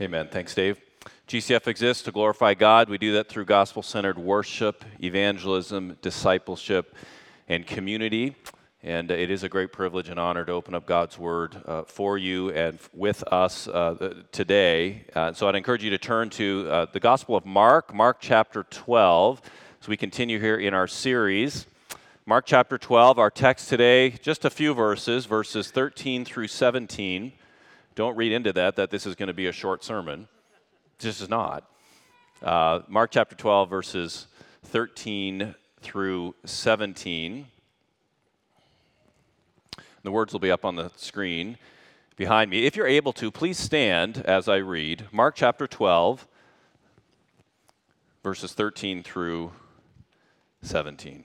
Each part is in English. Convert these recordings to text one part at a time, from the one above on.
Amen. Thanks, Dave. GCF exists to glorify God. We do that through gospel centered worship, evangelism, discipleship, and community. And it is a great privilege and honor to open up God's Word uh, for you and with us uh, today. Uh, so I'd encourage you to turn to uh, the Gospel of Mark, Mark chapter 12. So we continue here in our series. Mark chapter 12, our text today, just a few verses, verses 13 through 17. Don't read into that that this is going to be a short sermon. This is not. Uh, Mark chapter 12, verses 13 through 17. The words will be up on the screen behind me. If you're able to, please stand as I read Mark chapter 12, verses 13 through 17.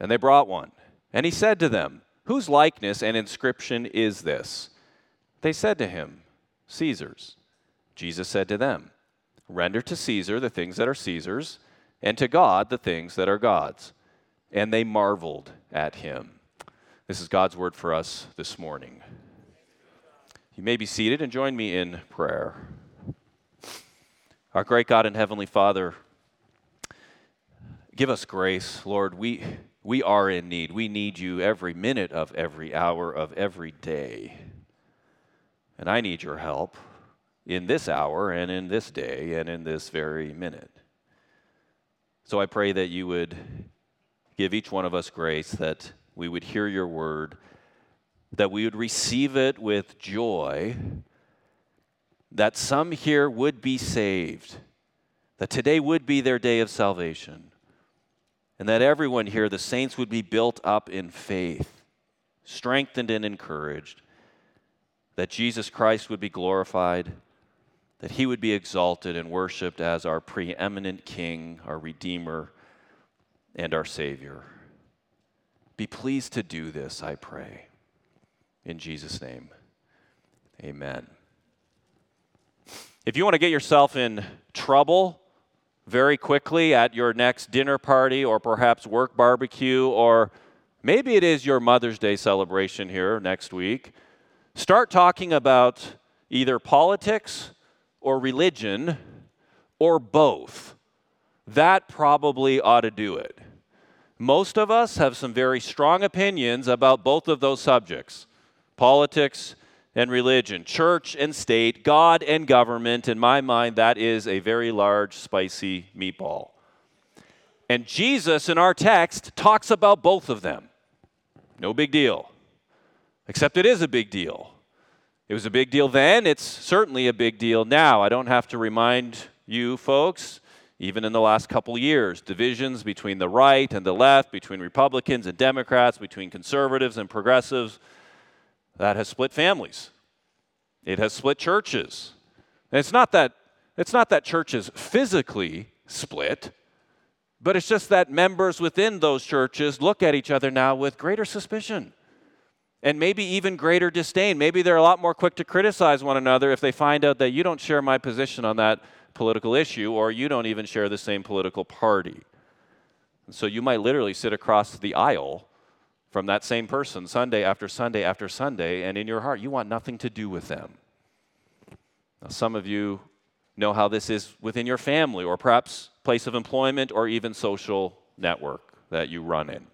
And they brought one. And he said to them, Whose likeness and inscription is this? They said to him, Caesar's. Jesus said to them, Render to Caesar the things that are Caesar's, and to God the things that are God's. And they marveled at him. This is God's word for us this morning. You may be seated and join me in prayer. Our great God and Heavenly Father, give us grace, Lord. We we are in need. We need you every minute of every hour of every day. And I need your help in this hour and in this day and in this very minute. So I pray that you would give each one of us grace, that we would hear your word, that we would receive it with joy, that some here would be saved, that today would be their day of salvation and that everyone here, the saints, would be built up in faith, strengthened and encouraged, that Jesus Christ would be glorified, that he would be exalted and worshiped as our preeminent King, our Redeemer, and our Savior. Be pleased to do this, I pray. In Jesus' name, amen. If you want to get yourself in trouble, very quickly at your next dinner party or perhaps work barbecue, or maybe it is your Mother's Day celebration here next week. Start talking about either politics or religion or both. That probably ought to do it. Most of us have some very strong opinions about both of those subjects politics and religion, church and state, God and government. In my mind, that is a very large, spicy meatball. And Jesus in our text talks about both of them. No big deal. Except it is a big deal. It was a big deal then, it's certainly a big deal now. I don't have to remind you folks, even in the last couple years, divisions between the right and the left, between Republicans and Democrats, between conservatives and progressives that has split families. It has split churches. And it's not that it's not that churches physically split, but it's just that members within those churches look at each other now with greater suspicion and maybe even greater disdain. Maybe they're a lot more quick to criticize one another if they find out that you don't share my position on that political issue or you don't even share the same political party. And so you might literally sit across the aisle from that same person Sunday after Sunday after Sunday, and in your heart, you want nothing to do with them. Now, some of you know how this is within your family, or perhaps place of employment, or even social network that you run in.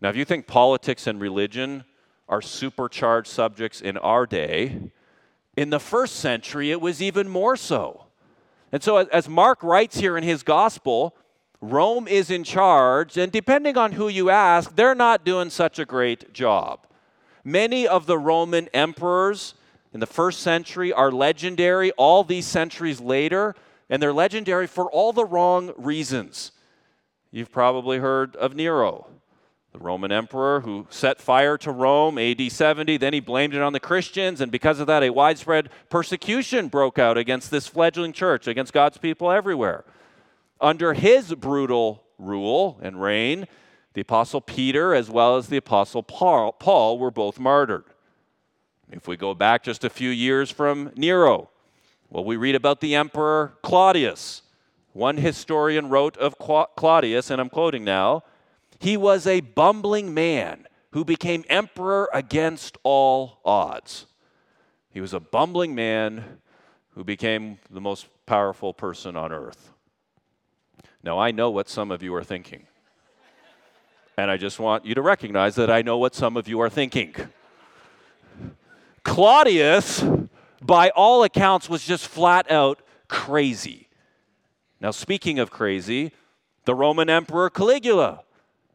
Now, if you think politics and religion are supercharged subjects in our day, in the first century it was even more so. And so, as Mark writes here in his gospel, Rome is in charge, and depending on who you ask, they're not doing such a great job. Many of the Roman emperors in the first century are legendary all these centuries later, and they're legendary for all the wrong reasons. You've probably heard of Nero, the Roman emperor who set fire to Rome AD 70. Then he blamed it on the Christians, and because of that, a widespread persecution broke out against this fledgling church, against God's people everywhere. Under his brutal rule and reign, the Apostle Peter as well as the Apostle Paul, were both martyred. If we go back just a few years from Nero, well, we read about the Emperor Claudius. One historian wrote of Claudius, and I'm quoting now he was a bumbling man who became emperor against all odds. He was a bumbling man who became the most powerful person on earth. Now, I know what some of you are thinking. And I just want you to recognize that I know what some of you are thinking. Claudius, by all accounts, was just flat out crazy. Now, speaking of crazy, the Roman Emperor Caligula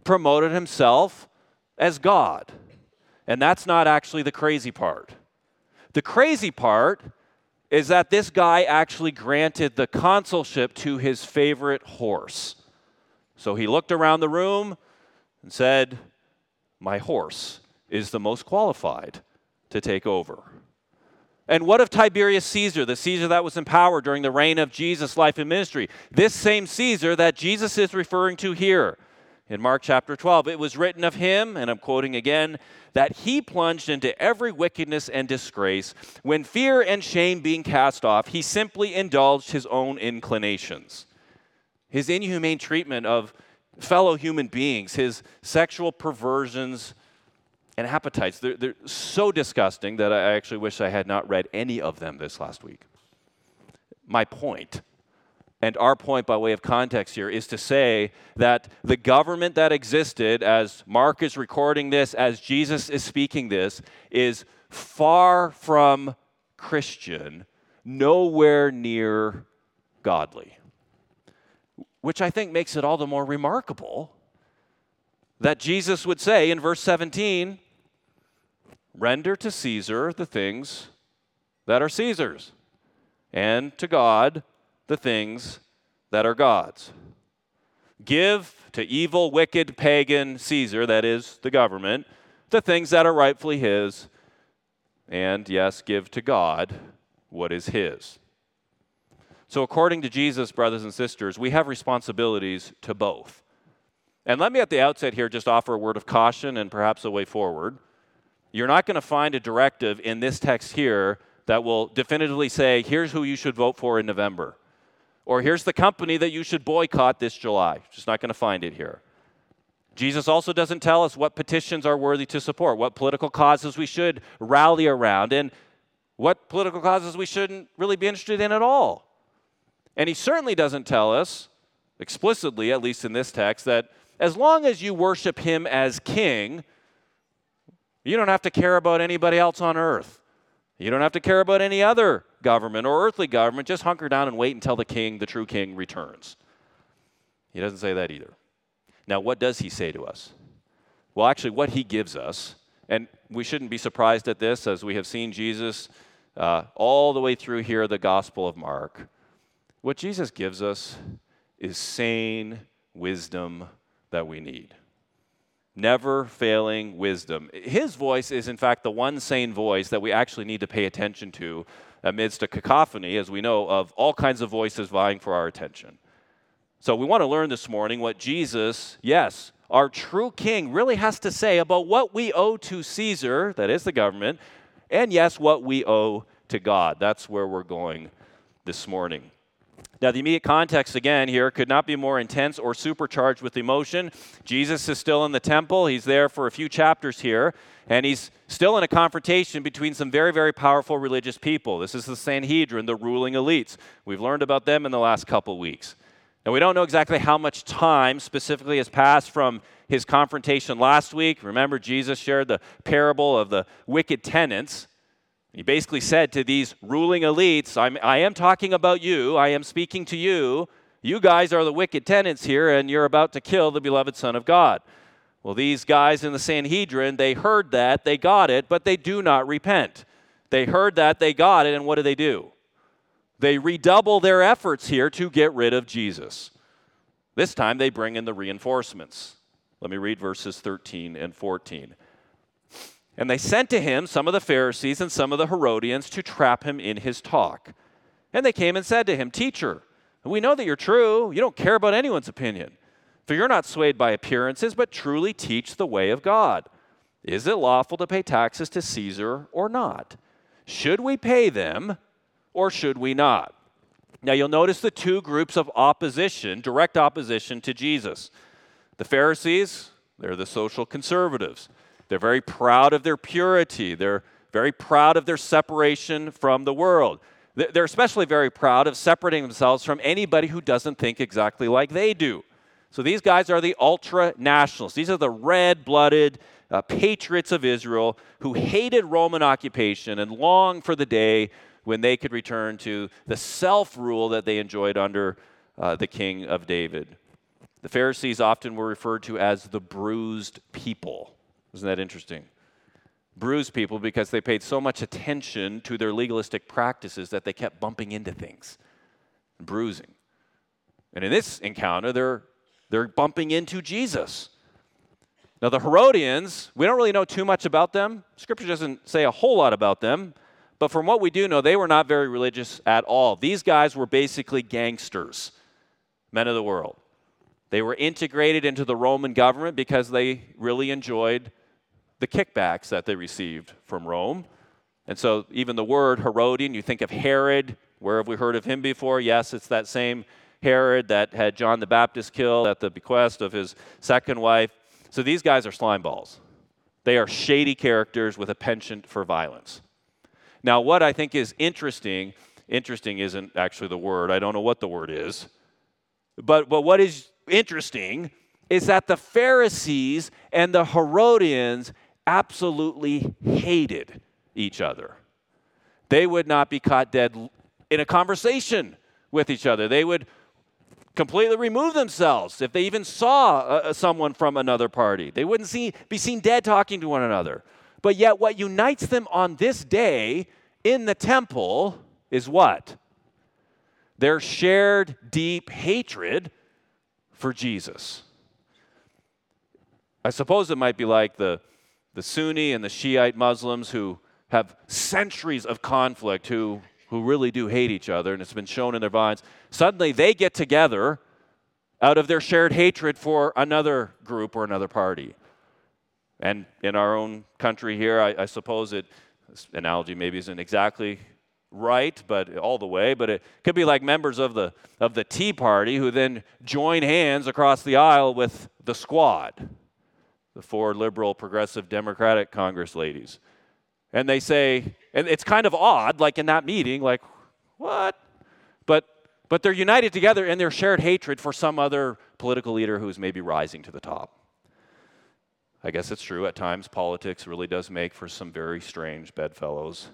promoted himself as God. And that's not actually the crazy part. The crazy part is that this guy actually granted the consulship to his favorite horse. So he looked around the room and said, My horse is the most qualified to take over. And what of Tiberius Caesar, the Caesar that was in power during the reign of Jesus' life and ministry? This same Caesar that Jesus is referring to here in Mark chapter 12. It was written of him, and I'm quoting again, that he plunged into every wickedness and disgrace. When fear and shame being cast off, he simply indulged his own inclinations. His inhumane treatment of fellow human beings, his sexual perversions and appetites, they're, they're so disgusting that I actually wish I had not read any of them this last week. My point and our point, by way of context here, is to say that the government that existed, as Mark is recording this, as Jesus is speaking this, is far from Christian, nowhere near godly. Which I think makes it all the more remarkable that Jesus would say in verse 17, Render to Caesar the things that are Caesar's, and to God the things that are God's. Give to evil, wicked, pagan Caesar, that is the government, the things that are rightfully his, and yes, give to God what is his. So, according to Jesus, brothers and sisters, we have responsibilities to both. And let me at the outset here just offer a word of caution and perhaps a way forward. You're not going to find a directive in this text here that will definitively say, here's who you should vote for in November. Or here's the company that you should boycott this July. Just not going to find it here. Jesus also doesn't tell us what petitions are worthy to support, what political causes we should rally around, and what political causes we shouldn't really be interested in at all. And he certainly doesn't tell us, explicitly, at least in this text, that as long as you worship him as king, you don't have to care about anybody else on earth. You don't have to care about any other government or earthly government. Just hunker down and wait until the king, the true king, returns. He doesn't say that either. Now, what does he say to us? Well, actually, what he gives us, and we shouldn't be surprised at this as we have seen Jesus uh, all the way through here, the Gospel of Mark. What Jesus gives us is sane wisdom that we need never failing wisdom. His voice is, in fact, the one sane voice that we actually need to pay attention to amidst a cacophony, as we know, of all kinds of voices vying for our attention. So we want to learn this morning what Jesus, yes, our true king, really has to say about what we owe to Caesar, that is the government, and yes, what we owe to God. That's where we're going this morning. Now, the immediate context again here could not be more intense or supercharged with emotion. Jesus is still in the temple. He's there for a few chapters here, and he's still in a confrontation between some very, very powerful religious people. This is the Sanhedrin, the ruling elites. We've learned about them in the last couple weeks. Now, we don't know exactly how much time specifically has passed from his confrontation last week. Remember, Jesus shared the parable of the wicked tenants. He basically said to these ruling elites, I'm, I am talking about you, I am speaking to you. You guys are the wicked tenants here, and you're about to kill the beloved Son of God. Well, these guys in the Sanhedrin, they heard that, they got it, but they do not repent. They heard that, they got it, and what do they do? They redouble their efforts here to get rid of Jesus. This time they bring in the reinforcements Let me read verses 13 and 14. And they sent to him some of the Pharisees and some of the Herodians to trap him in his talk. And they came and said to him, Teacher, we know that you're true. You don't care about anyone's opinion. For you're not swayed by appearances, but truly teach the way of God. Is it lawful to pay taxes to Caesar or not? Should we pay them or should we not? Now you'll notice the two groups of opposition, direct opposition to Jesus. The Pharisees, they're the social conservatives. They're very proud of their purity. They're very proud of their separation from the world. They're especially very proud of separating themselves from anybody who doesn't think exactly like they do. So these guys are the ultra nationalists. These are the red blooded uh, patriots of Israel who hated Roman occupation and longed for the day when they could return to the self rule that they enjoyed under uh, the king of David. The Pharisees often were referred to as the bruised people. Isn't that interesting? Bruised people because they paid so much attention to their legalistic practices that they kept bumping into things, bruising. And in this encounter, they're, they're bumping into Jesus. Now, the Herodians, we don't really know too much about them. Scripture doesn't say a whole lot about them. But from what we do know, they were not very religious at all. These guys were basically gangsters, men of the world. They were integrated into the Roman government because they really enjoyed the kickbacks that they received from Rome. And so, even the word Herodian, you think of Herod. Where have we heard of him before? Yes, it's that same Herod that had John the Baptist killed at the bequest of his second wife. So, these guys are slime balls. They are shady characters with a penchant for violence. Now, what I think is interesting, interesting isn't actually the word, I don't know what the word is, but, but what is interesting is that the Pharisees and the Herodians absolutely hated each other. They would not be caught dead in a conversation with each other. They would completely remove themselves if they even saw uh, someone from another party. They wouldn't see, be seen dead talking to one another. But yet, what unites them on this day in the temple is what? Their shared deep hatred for Jesus. I suppose it might be like the, the Sunni and the Shiite Muslims who have centuries of conflict, who, who really do hate each other, and it's been shown in their vines. Suddenly they get together out of their shared hatred for another group or another party. And in our own country here, I, I suppose it, this analogy maybe isn't exactly right, but all the way, but it could be like members of the, of the Tea Party who then join hands across the aisle with the squad, the four liberal, progressive, Democratic Congress ladies. And they say, and it's kind of odd, like in that meeting, like, what? But, but they're united together in their shared hatred for some other political leader who's maybe rising to the top. I guess it's true. At times, politics really does make for some very strange bedfellows.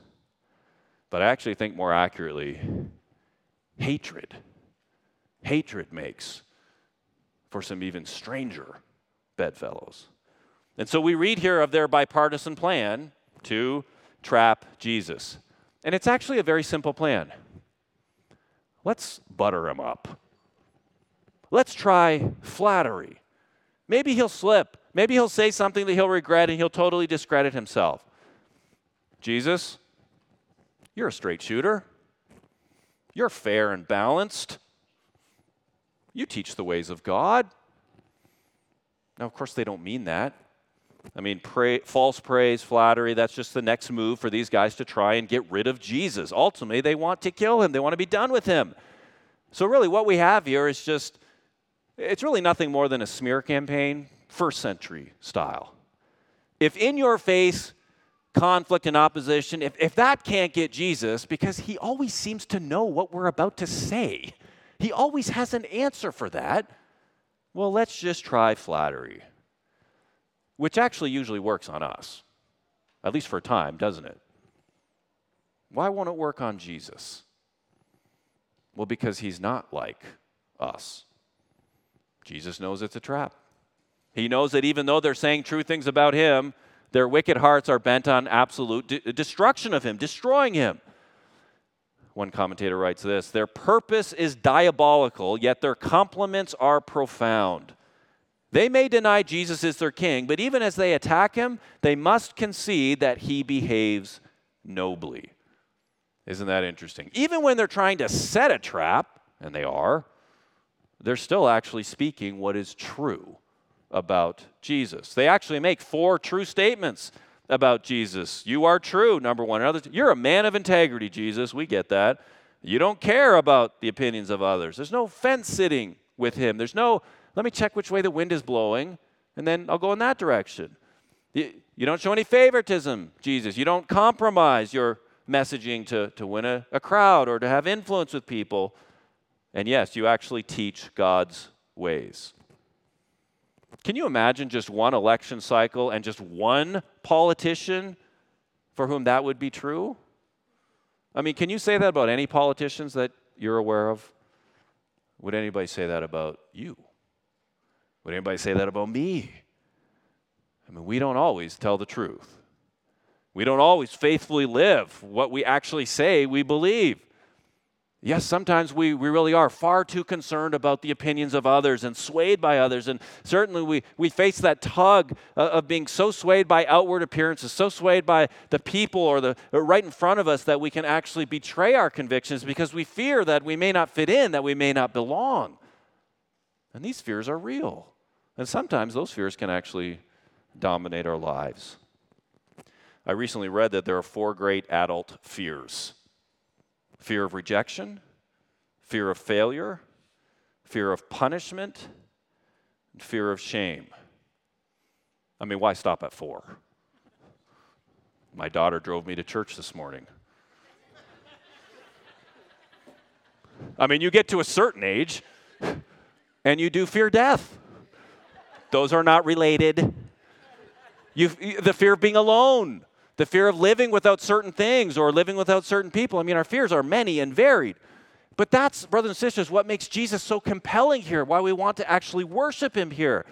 But I actually think more accurately, hatred. Hatred makes for some even stranger bedfellows. And so we read here of their bipartisan plan to trap Jesus. And it's actually a very simple plan. Let's butter him up. Let's try flattery. Maybe he'll slip. Maybe he'll say something that he'll regret and he'll totally discredit himself. Jesus, you're a straight shooter. You're fair and balanced. You teach the ways of God. Now, of course, they don't mean that. I mean, pray, false praise, flattery, that's just the next move for these guys to try and get rid of Jesus. Ultimately, they want to kill him, they want to be done with him. So, really, what we have here is just, it's really nothing more than a smear campaign first century style. If in your face conflict and opposition, if, if that can't get Jesus, because he always seems to know what we're about to say, he always has an answer for that. Well, let's just try flattery, which actually usually works on us, at least for a time, doesn't it? Why won't it work on Jesus? Well, because he's not like us. Jesus knows it's a trap. He knows that even though they're saying true things about him, their wicked hearts are bent on absolute de- destruction of him, destroying him. One commentator writes this Their purpose is diabolical, yet their compliments are profound. They may deny Jesus is their king, but even as they attack him, they must concede that he behaves nobly. Isn't that interesting? Even when they're trying to set a trap, and they are, they're still actually speaking what is true about Jesus. They actually make four true statements about Jesus. You are true, number one. Another, you're a man of integrity, Jesus. We get that. You don't care about the opinions of others. There's no fence sitting with him. There's no, let me check which way the wind is blowing, and then I'll go in that direction. You, don't show any favoritism, Jesus. You don't compromise your messaging to, to win a, a crowd or to have influence with people. And yes, you actually teach God's ways. Can you imagine just one election cycle and just one politician for whom that would be true? I mean, can you say that about any politicians that you're aware of? Would anybody say that about you? Would anybody say that about me? I mean, we don't always tell the truth. We don't always faithfully live what we actually say we believe. Yes, sometimes we, we really are far too concerned about the opinions of others and swayed by others. And certainly we, we face that tug of being so swayed by outward appearances, so swayed by the people or the or right in front of us that we can actually betray our convictions because we fear that we may not fit in, that we may not belong. And these fears are real. And sometimes those fears can actually dominate our lives. I recently read that there are four great adult fears fear of rejection, fear of failure, fear of punishment, and fear of shame. I mean, why stop at four? My daughter drove me to church this morning. I mean, you get to a certain age and you do fear death. Those are not related. You, the fear of being alone, the fear of living without certain things or living without certain people. I mean, our fears are many and varied. But that's, brothers and sisters, what makes Jesus so compelling here, why we want to actually worship him here.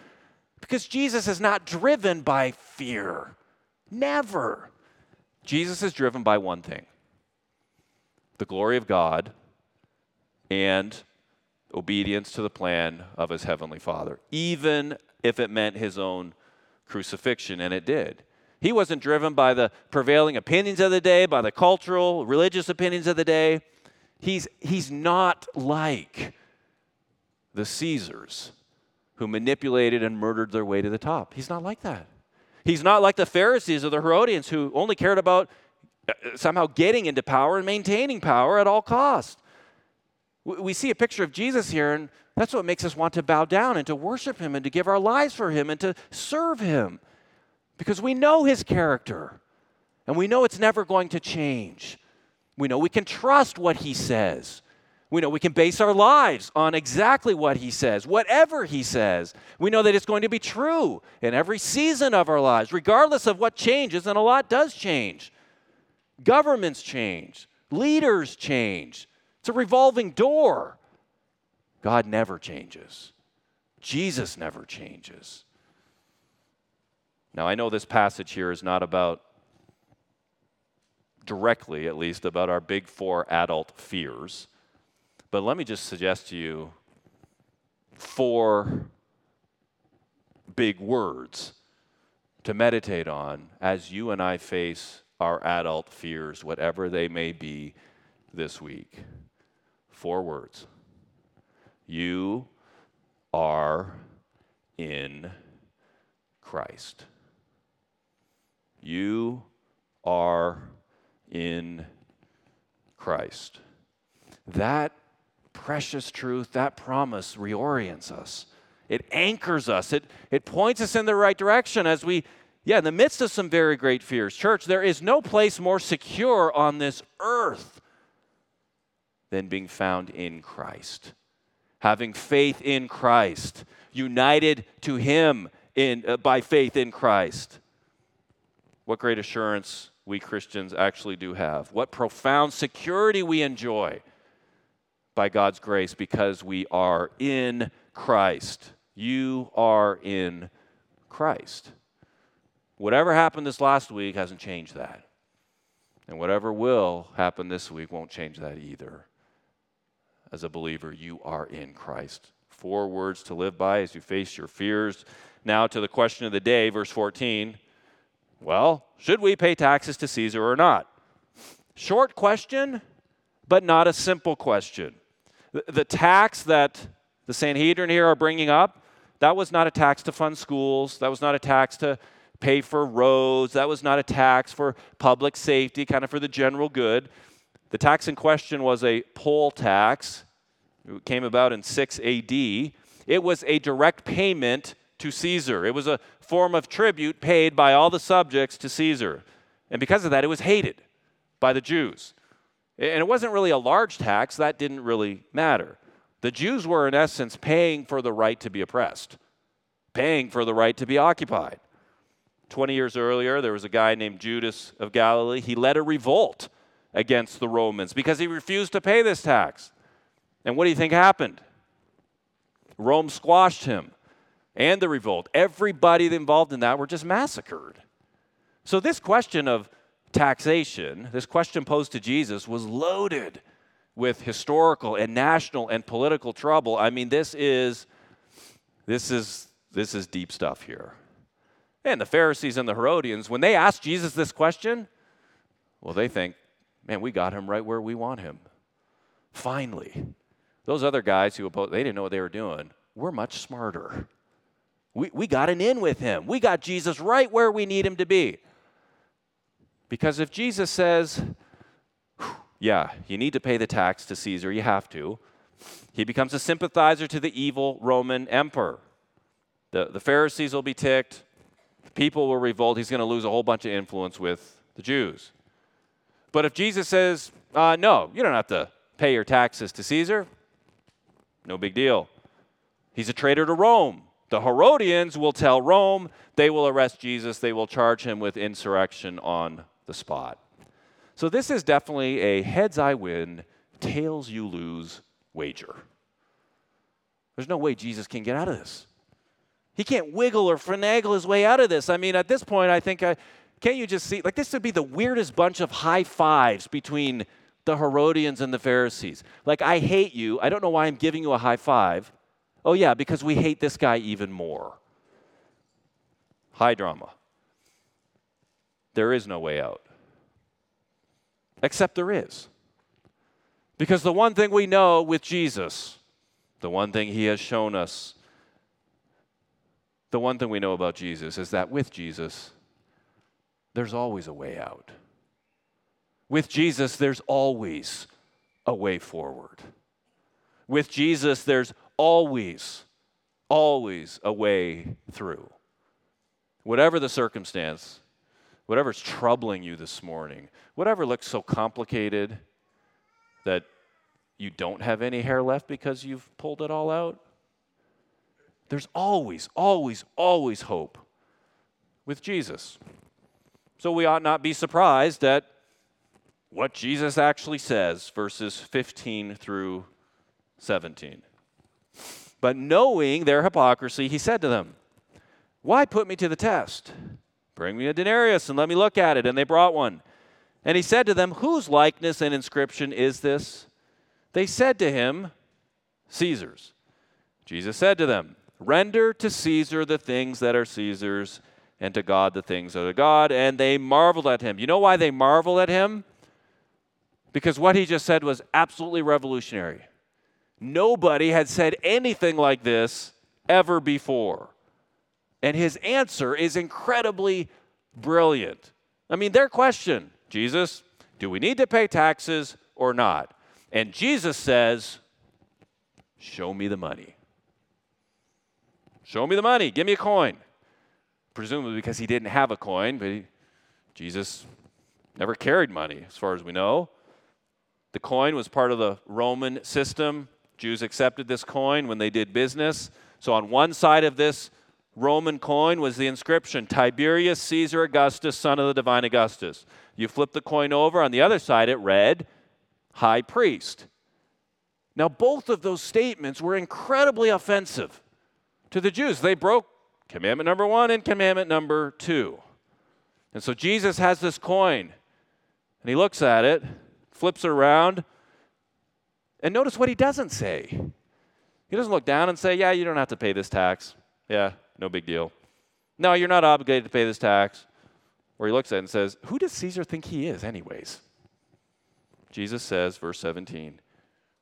Because Jesus is not driven by fear. Never. Jesus is driven by one thing the glory of God and obedience to the plan of his heavenly Father, even if it meant his own crucifixion, and it did. He wasn't driven by the prevailing opinions of the day, by the cultural, religious opinions of the day. He's, he's not like the Caesars who manipulated and murdered their way to the top. He's not like that. He's not like the Pharisees or the Herodians who only cared about uh, somehow getting into power and maintaining power at all costs. We see a picture of Jesus here, and that's what makes us want to bow down and to worship him and to give our lives for him and to serve him because we know his character and we know it's never going to change. We know we can trust what he says. We know we can base our lives on exactly what he says, whatever he says. We know that it's going to be true in every season of our lives, regardless of what changes, and a lot does change. Governments change, leaders change. It's a revolving door. God never changes, Jesus never changes. Now, I know this passage here is not about, directly at least, about our big four adult fears, but let me just suggest to you four big words to meditate on as you and I face our adult fears, whatever they may be this week. Four words. You are in Christ. You are in Christ. That precious truth, that promise reorients us. It anchors us. It, it points us in the right direction as we, yeah, in the midst of some very great fears. Church, there is no place more secure on this earth than being found in Christ. Having faith in Christ, united to Him in, uh, by faith in Christ what great assurance we Christians actually do have. What profound security we enjoy by God's grace because we are in Christ. You are in Christ. Whatever happened this last week hasn't changed that. And whatever will happen this week won't change that either. As a believer, you are in Christ Four words to live by as you face your fears. Now to the question of the day, verse 14. Well, should we pay taxes to Caesar or not? Short question, but not a simple question. The, tax that the Sanhedrin here are bringing up, that was not a tax to fund schools, that was not a tax to pay for roads, that was not a tax for public safety, kind of for the general good. The tax in question was a poll tax. It came about in 6 AD. It was a direct payment to Caesar. It was a form of tribute paid by all the subjects to Caesar. And because of that, it was hated by the Jews. And it wasn't really a large tax, that didn't really matter. The Jews were, in essence, paying for the right to be oppressed, paying for the right to be occupied. 20 years earlier, there was a guy named Judas of Galilee. He led a revolt against the Romans because he refused to pay this tax. And what do you think happened? Rome squashed him and the revolt. Everybody involved in that were just massacred. So, this question of taxation, this question posed to Jesus, was loaded with historical and national and political trouble. I mean, this is this is this is deep stuff here. And the Pharisees and the Herodians, when they ask Jesus this question, well, they think, man, we got him right where we want him. Finally. Those other guys who opposed, they didn't know what they were doing. We're much smarter. We, we got an in with him. We got Jesus right where we need him to be. Because if Jesus says, yeah, you need to pay the tax to Caesar, you have to, he becomes a sympathizer to the evil Roman emperor. The, the Pharisees will be ticked, people will revolt, he's going to lose a whole bunch of influence with the Jews. But if Jesus says, uh, no, you don't have to pay your taxes to Caesar, no big deal. He's a traitor to Rome. The Herodians will tell Rome, they will arrest Jesus, they will charge him with insurrection on the spot. So this is definitely a heads I win, tails you lose wager. There's no way Jesus can get out of this. He can't wiggle or finagle his way out of this. I mean, at this point, I think, I, can't you just see? Like, this would be the weirdest bunch of high fives between the Herodians and the Pharisees. Like, I hate you. I don't know why I'm giving you a high five. Oh, yeah, because we hate this guy even more. High drama. There is no way out. Except there is. Because the one thing we know with Jesus, the one thing he has shown us, the one thing we know about Jesus is that with Jesus, there's always a way out. With Jesus, there's always a way forward. With Jesus, there's always, always a way through. Whatever the circumstance, whatever's troubling you this morning, whatever looks so complicated that you don't have any hair left because you've pulled it all out, there's always, always, always hope with Jesus. So we ought not be surprised at what Jesus actually says, verses 15 through 17. But knowing their hypocrisy, he said to them, Why put me to the test? Bring me a denarius and let me look at it. And they brought one. And he said to them, Whose likeness and inscription is this? They said to him, Caesar's. Jesus said to them, Render to Caesar the things that are Caesar's, and to God the things that are God. And they marveled at him. You know why they marveled at him? Because what he just said was absolutely revolutionary. Nobody had said anything like this ever before. And his answer is incredibly brilliant. I mean, their question Jesus, do we need to pay taxes or not? And Jesus says, Show me the money. Show me the money. Give me a coin. Presumably because he didn't have a coin, but he, Jesus never carried money, as far as we know. The coin was part of the Roman system. Jews accepted this coin when they did business. So on one side of this Roman coin was the inscription Tiberius Caesar Augustus, son of the divine Augustus. You flip the coin over, on the other side it read High Priest. Now, both of those statements were incredibly offensive to the Jews. They broke commandment number one and commandment number two. And so Jesus has this coin, and he looks at it, flips it around, and notice what he doesn't say. He doesn't look down and say, Yeah, you don't have to pay this tax. Yeah, no big deal. No, you're not obligated to pay this tax. Or he looks at it and says, Who does Caesar think he is, anyways? Jesus says, verse 17,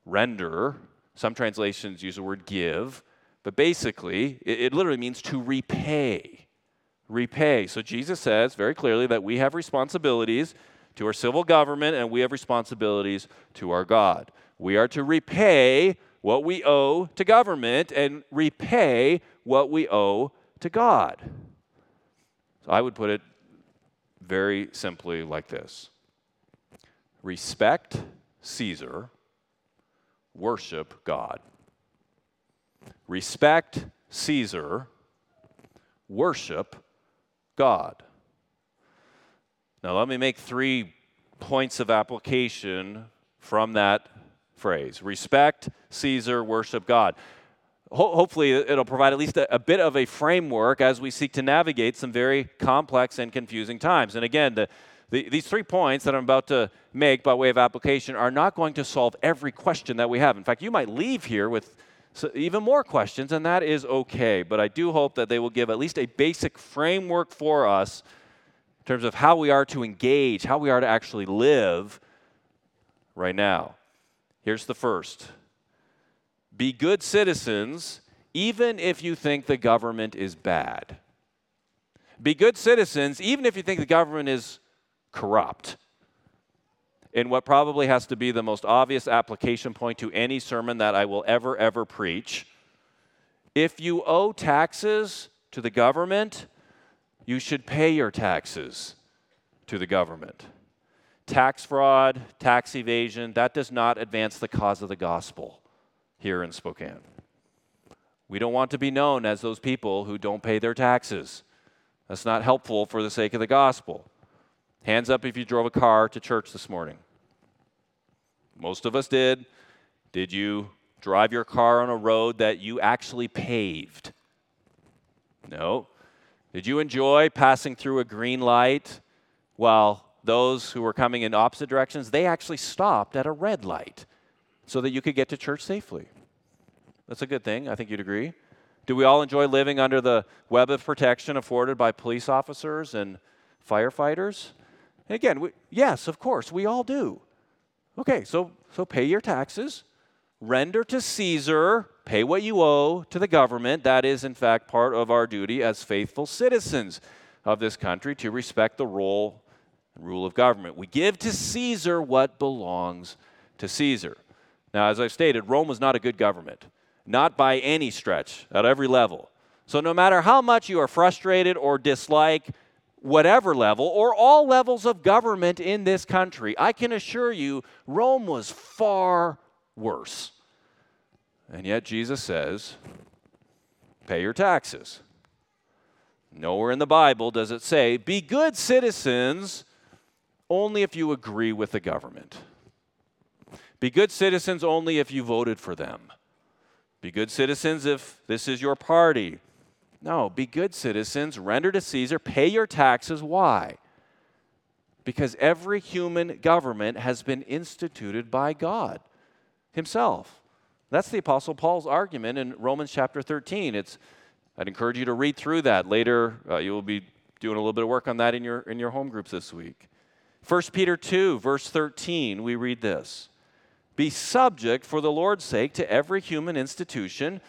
render. Some translations use the word give, but basically, it, it literally means to repay. Repay. So Jesus says very clearly that we have responsibilities to our civil government and we have responsibilities to our God. We are to repay what we owe to government and repay what we owe to God. So I would put it very simply like this respect Caesar, worship God. Respect Caesar, worship God. Now, let me make three points of application from that phrase respect Caesar, worship God. Ho- hopefully, it'll provide at least a, a, bit of a framework as we seek to navigate some very complex and confusing times. And again, the, the, these three points that I'm about to make by way of application are not going to solve every question that we have. In fact, you might leave here with even more questions, and that is okay. But I do hope that they will give at least a basic framework for us in terms of how we are to engage, how we are to actually live right now. Here's the first Be good citizens, even if you think the government is bad. Be good citizens, even if you think the government is corrupt. In what probably has to be the most obvious application point to any sermon that I will ever, ever preach. If you owe taxes to the government, you should pay your taxes to the government. Tax fraud, tax evasion, that does not advance the cause of the gospel here in Spokane. We don't want to be known as those people who don't pay their taxes. That's not helpful for the sake of the gospel. Hands up if you drove a car to church this morning. Most of us did. Did you drive your car on a road that you actually paved? No. Did you enjoy passing through a green light while those who were coming in opposite directions, they actually stopped at a red light so that you could get to church safely? That's a good thing. I think you'd agree. Do we all enjoy living under the web of protection afforded by police officers and firefighters? And again, we, yes, of course, we all do. Okay, so, so pay your taxes, render to Caesar, pay what you owe to the government. That is, in fact, part of our duty as faithful citizens of this country to respect the role and rule of government. We give to Caesar what belongs to Caesar. Now, as I've stated, Rome was not a good government, not by any stretch, at every level. So, no matter how much you are frustrated or dislike whatever level or all levels of government in this country, I can assure you Rome was far worse. And yet Jesus says, pay your taxes. Nowhere in the Bible does it say, be good citizens only if you agree with the government. Be good citizens only if you voted for them. Be good citizens if this is your party no, be good citizens, render to Caesar, pay your taxes. Why? Because every human government has been instituted by God Himself. That's the Apostle Paul's argument in Romans chapter 13. It's, I'd encourage you to read through that. Later, uh, you will be doing a little bit of work on that in your, in your home groups this week. 1 Peter 2, verse 13, we read this Be subject for the Lord's sake to every human institution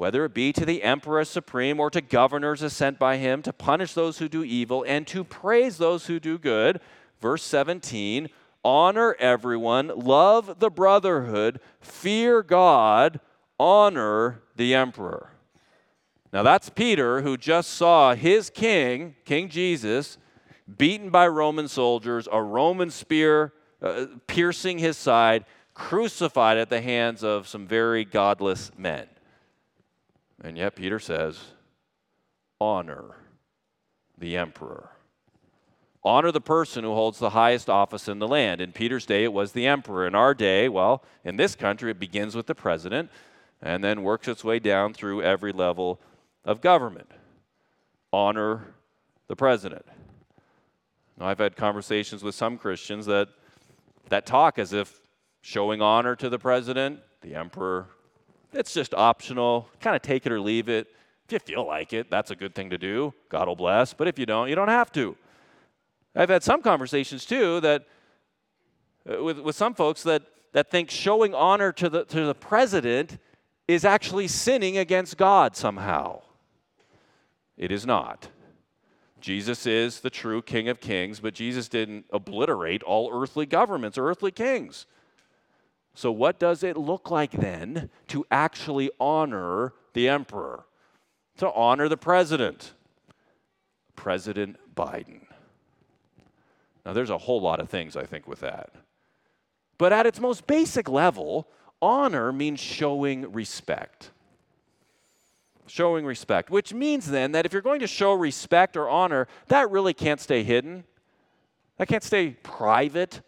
whether it be to the emperor supreme or to governors as sent by him, to punish those who do evil and to praise those who do good. Verse 17 honor everyone, love the brotherhood, fear God, honor the emperor. Now that's Peter who just saw his king, King Jesus, beaten by Roman soldiers, a Roman spear uh, piercing his side, crucified at the hands of some very godless men. And yet, Peter says, honor the emperor. Honor the person who holds the highest office in the land. In Peter's day, it was the emperor. In our day, well, in this country, it begins with the president and then works its way down through every level of government. Honor the president. Now, I've had conversations with some Christians that, that talk as if showing honor to the president, the emperor, It's just optional. Kind of take it or leave it. If you feel like it, that's a good thing to do. God will bless. But if you don't, you don't have to. I've had some conversations too that uh, with, with some folks that, that think showing honor to the, to the president is actually sinning against God somehow. It is not. Jesus is the true King of Kings, but Jesus didn't obliterate all earthly governments or earthly kings. So, what does it look like then to actually honor the emperor? To honor the president? President Biden. Now, there's a whole lot of things I think with that. But at its most basic level, honor means showing respect. Showing respect, which means then that if you're going to show respect or honor, that really can't stay hidden. That can't stay private,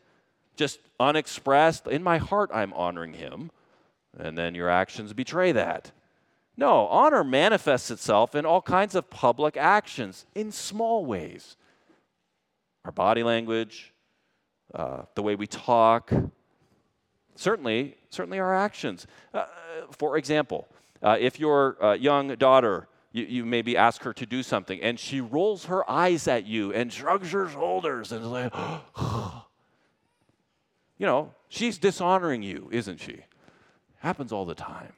just unexpressed. In my heart, I'm honoring him. And then your actions betray that. No, honor manifests itself in all kinds of public actions in small ways our body language, uh, the way we talk, certainly, certainly our actions. Uh, for example, uh, if your uh, young daughter, you, you, maybe ask her to do something, and she rolls her eyes at you and shrugs her shoulders and is like, you know, she's dishonoring you, isn't she? Happens all the time.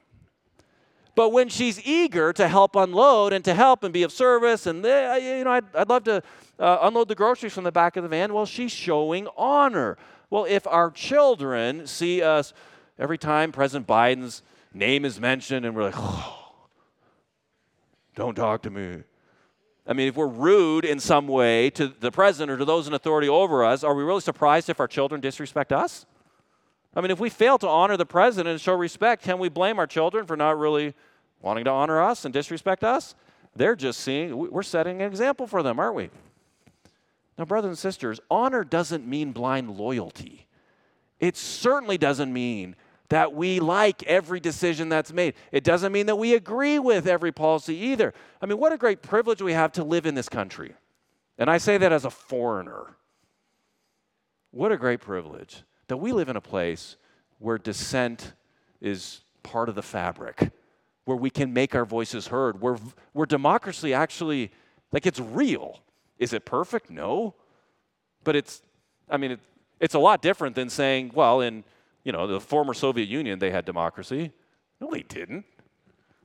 But when she's eager to help unload and to help and be of service, and eh, you know, I'd, I'd love to uh, unload the groceries from the back of the van, well, she's showing honor. Well, if our children see us every time President Biden's name is mentioned and we're like, oh, don't talk to me. I mean, if we're rude in some way to the president or to those in authority over us, are we really surprised if our children disrespect us? I mean, if we fail to honor the president and show respect, can we blame our children for not really wanting to honor us and disrespect us? They're just seeing, we're setting an example for them, aren't we? Now, brothers and sisters, honor doesn't mean blind loyalty. It certainly doesn't mean that we like every decision that's made. It doesn't mean that we agree with every policy either. I mean, what a great privilege we have to live in this country. And I say that as a foreigner. What a great privilege that we live in a place where dissent is part of the fabric, where we can make our voices heard, where, where democracy actually, like it's real. Is it perfect? No. But it's, I mean, it, it's a lot different than saying, well, in, you know, the former Soviet Union, they had democracy. No, they didn't.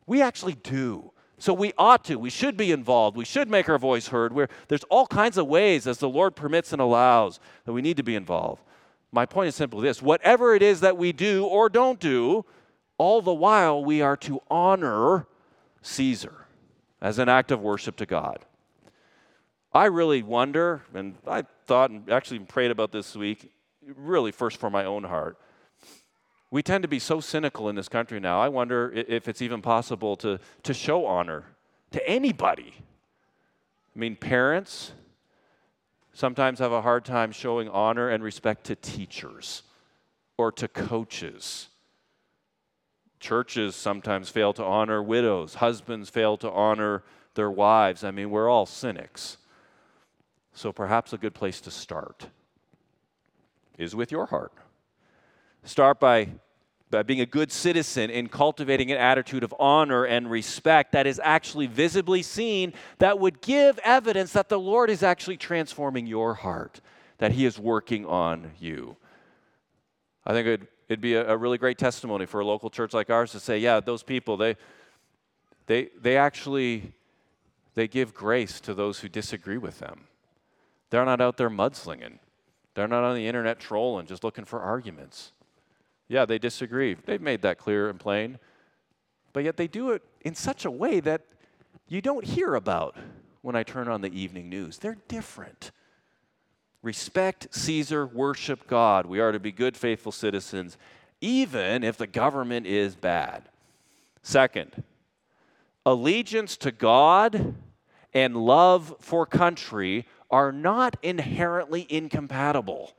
We actually do. So we ought to. We should be involved. We should make our voice heard. Where there's all kinds of ways, as the Lord permits and allows, that we need to be involved. My point is simply this whatever it is that we do or don't do, all the while we are to honor Caesar as an act of worship to God. I really wonder, and I thought and actually prayed about this week, really first for my own heart. We tend to be so cynical in this country now. I wonder if it's even possible to, to show honor to anybody. I mean, parents, sometimes have a hard time showing honor and respect to teachers or to coaches. Churches sometimes fail to honor widows, husbands fail to honor their wives. I mean, we're all cynics. So perhaps a good place to start is with your heart. Start by by being a good citizen and cultivating an attitude of honor and respect that is actually visibly seen, that would give evidence that the Lord is actually transforming your heart, that He is working on you. I think it'd, it'd be a, a really great testimony for a local church like ours to say, yeah, those people, they, they, they actually they give grace to those who disagree with them. They're not out there mudslinging. They're not on the internet trolling, just looking for arguments. Yeah, they disagree. They've made that clear and plain. But yet they do it in such a way that you don't hear about when I turn on the evening news. They're different. Respect Caesar, worship God. We are to be good, faithful citizens, even if the government is bad. Second, allegiance to God and love for country are not inherently incompatible.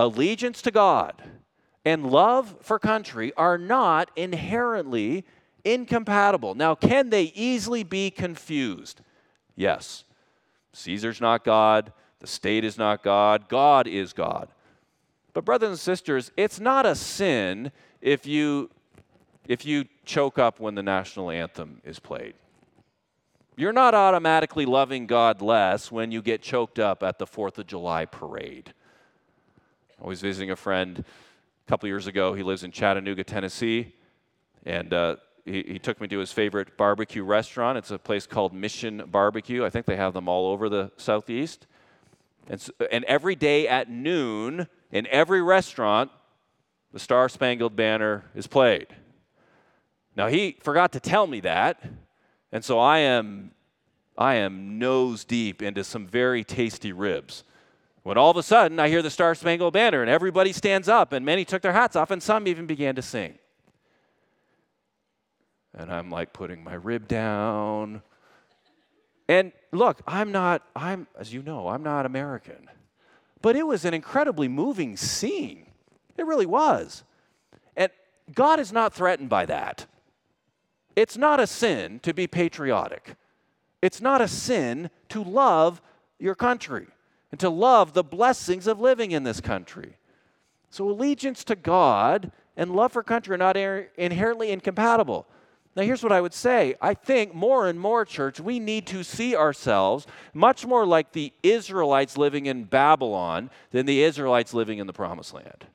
Allegiance to God and love for country are not inherently incompatible. Now, can they easily be confused? Yes. Caesar's not God, the state is not God, God is God. But, brothers and sisters, it's not a sin if you if you choke up when the national anthem is played. You're not automatically loving God less when you get choked up at the 4th of July parade. I was visiting a friend a couple years ago. He lives in Chattanooga, Tennessee. And uh, he, he took me to his favorite barbecue restaurant. It's a place called Mission Barbecue. I think they have them all over the Southeast. And, so, and every day at noon, in every restaurant, the Star Spangled Banner is played. Now, he forgot to tell me that. And so I am, I am nose deep into some very tasty ribs. When all of a sudden I hear the Star Spangled Banner and everybody stands up and many took their hats off and some even began to sing. And I'm like putting my rib down. And look, I'm not, I'm, as you know, I'm not American. But it was an incredibly moving scene. It really was. And God is not threatened by that. It's not a sin to be patriotic. It's not a sin to love your country and to love the blessings of living in this country. So, allegiance to God and love for country are not inherently incompatible. Now, here's what I would say I think more and more, church, we need to see ourselves much more like the Israelites living in Babylon than the Israelites living in the promised land.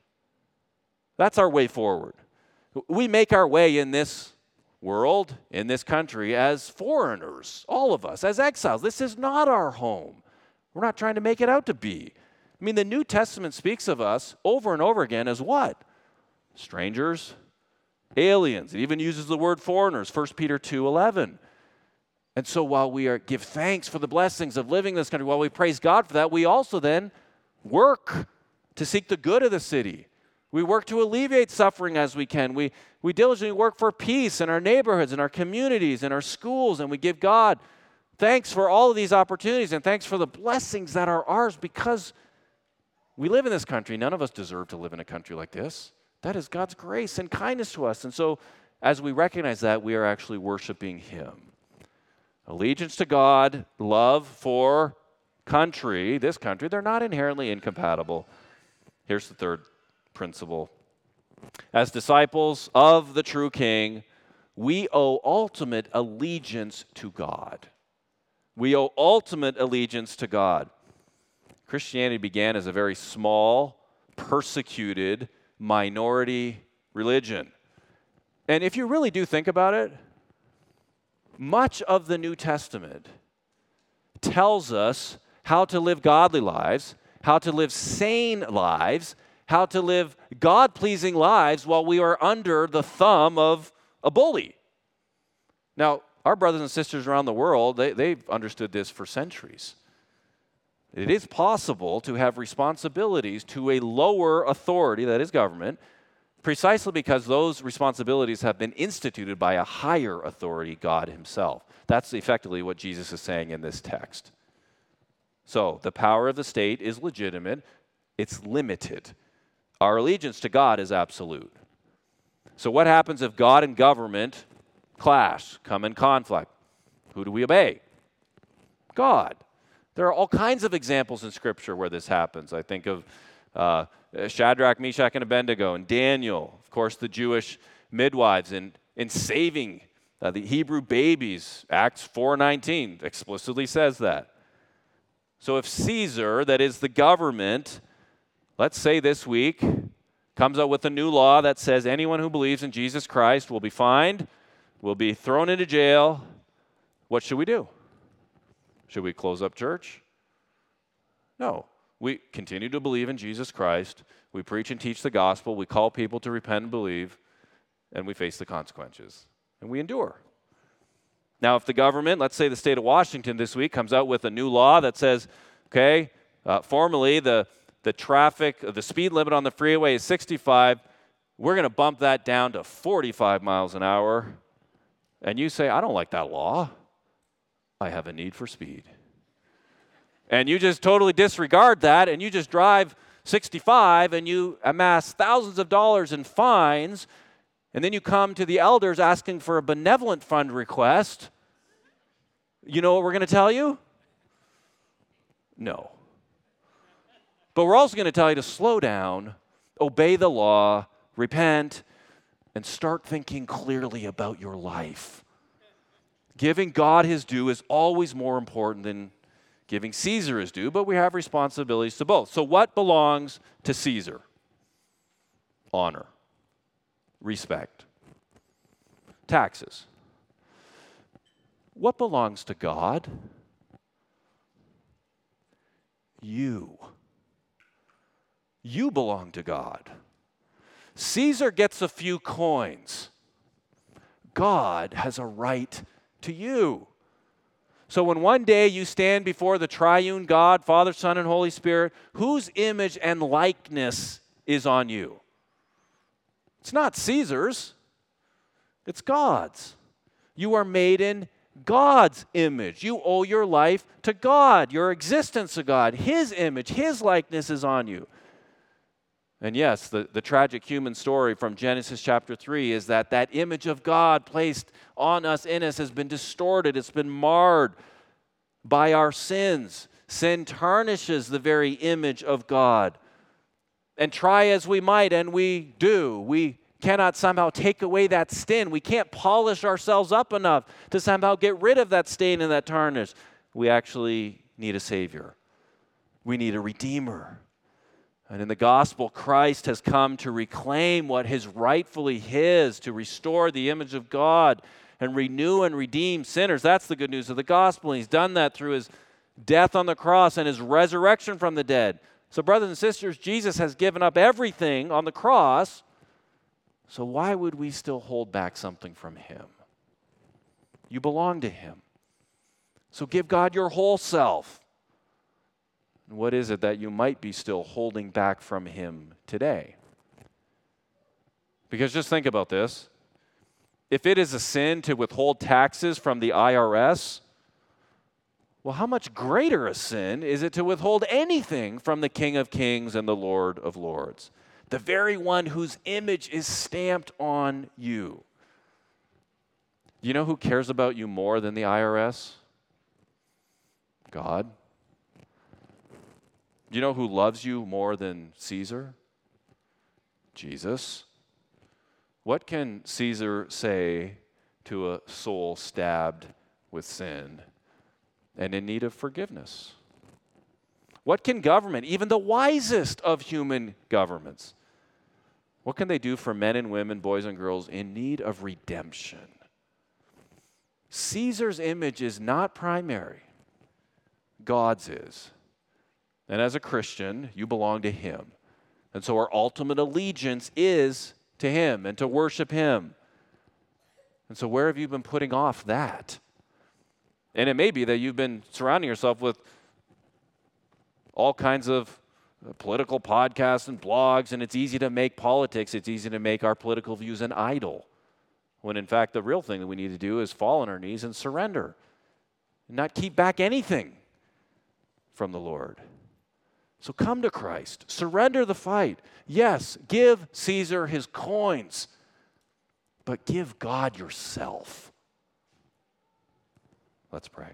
That's our way forward. We make our way in this world, in this country, as foreigners, all of us, as exiles. This is not our home. We're not trying to make it out to be. I mean, the New Testament speaks of us over and over again as what? Strangers, aliens. It even uses the word foreigners, 1 Peter 2:11. And so while we are give thanks for the blessings of living in this country, while we praise God for that, we also then work to seek the good of the city. We work to alleviate suffering as we can. We, we diligently work for peace in our neighborhoods, in our communities, in our schools, and we give God thanks for all of these opportunities and thanks for the blessings that are ours because we live in this country. None of us deserve to live in a country like this. That is God's grace and kindness to us. And so, as we recognize that, we are actually worshiping Him. Allegiance to God, love for country, this country, they're not inherently incompatible. Here's the third principle. As disciples of the true King, we owe ultimate allegiance to God. We owe ultimate allegiance to God. Christianity began as a very small, persecuted, minority religion. And if you really do think about it, much of the New Testament tells us how to live godly lives, how to live sane lives, how to live God pleasing lives while we are under the thumb of a bully. Now, our brothers and sisters around the world, they, they've understood this for centuries. It is possible to have responsibilities to a lower authority, that is government, precisely because those responsibilities have been instituted by a higher authority, God Himself. That's effectively what Jesus is saying in this text. So, the power of the state is legitimate, it's limited. Our allegiance to God is absolute. So, what happens if God and government clash, come in conflict? Who do we obey? God. There are all kinds of examples in Scripture where this happens. I think of uh, Shadrach, Meshach, and Abednego, and Daniel, of course, the Jewish midwives, in, in saving uh, the Hebrew babies. Acts 4:19 explicitly says that. So if Caesar, that is the government, let's say this week, comes out with a new law that says anyone who believes in Jesus Christ will be fined, will be thrown into jail, what should we do? Should we close up church? No. We continue to believe in Jesus Christ. We preach and teach the gospel. We call people to repent and believe, and we face the consequences. And we endure. Now, if the government, let's say the state of Washington this week, comes out with a new law that says, okay, uh, formally the, the traffic, the speed limit on the freeway is 65, we're going to bump that down to 45 miles an hour. And you say, I don't like that law. I have a need for speed. And you just totally disregard that and you just drive 65 and you amass thousands of dollars in fines. And then you come to the elders asking for a benevolent fund request. You know what we're going to tell you? No. But we're also going to tell you to slow down, obey the law, repent, and start thinking clearly about your life. Giving God his due is always more important than giving Caesar his due, but we have responsibilities to both. So, what belongs to Caesar? Honor, respect, taxes. What belongs to God? You. You belong to God. Caesar gets a few coins. God has a right to you. So when one day you stand before the triune God, Father, Son, and Holy Spirit, whose image and likeness is on you? It's not Caesar's, it's God's. You are made in God's image. You owe your life to God, your existence to God. His image, His likeness is on you. And yes, the, the tragic human story from Genesis chapter 3 is that that image of God placed on us, in us, has been distorted. It's been marred by our sins. Sin tarnishes the very image of God. And try as we might, and we do, we cannot somehow take away that stain. We can't polish ourselves up enough to somehow get rid of that stain and that tarnish. We actually need a Savior, we need a Redeemer. And in the gospel, Christ has come to reclaim what is rightfully His, to restore the image of God and renew and redeem sinners. That's the good news of the gospel. And He's done that through His death on the cross and His resurrection from the dead. So, brothers and sisters, Jesus has given up everything on the cross. So, why would we still hold back something from Him? You belong to Him. So, give God your whole self. What is it that you might be still holding back from Him today? Because just think about this. If it is a sin to withhold taxes from the IRS, well, how much greater a sin is it to withhold anything from the King of Kings and the Lord of Lords? The very one whose image is stamped on you. You know who cares about you more than the IRS? God. Do you know who loves you more than Caesar? Jesus. What can Caesar say to a soul stabbed with sin and in need of forgiveness? What can government, even the wisest of human governments, what can they do for men and women, boys and girls in need of redemption? Caesar's image is not primary, God's is. And as a Christian, you belong to Him. And so our ultimate allegiance is to Him and to worship Him. And so, where have you been putting off that? And it may be that you've been surrounding yourself with all kinds of political podcasts and blogs, and it's easy to make politics, it's easy to make our political views an idol. When in fact, the real thing that we need to do is fall on our knees and surrender and not keep back anything from the Lord. So come to Christ, surrender the fight. Yes, give Caesar his coins, but give God yourself. Let's pray.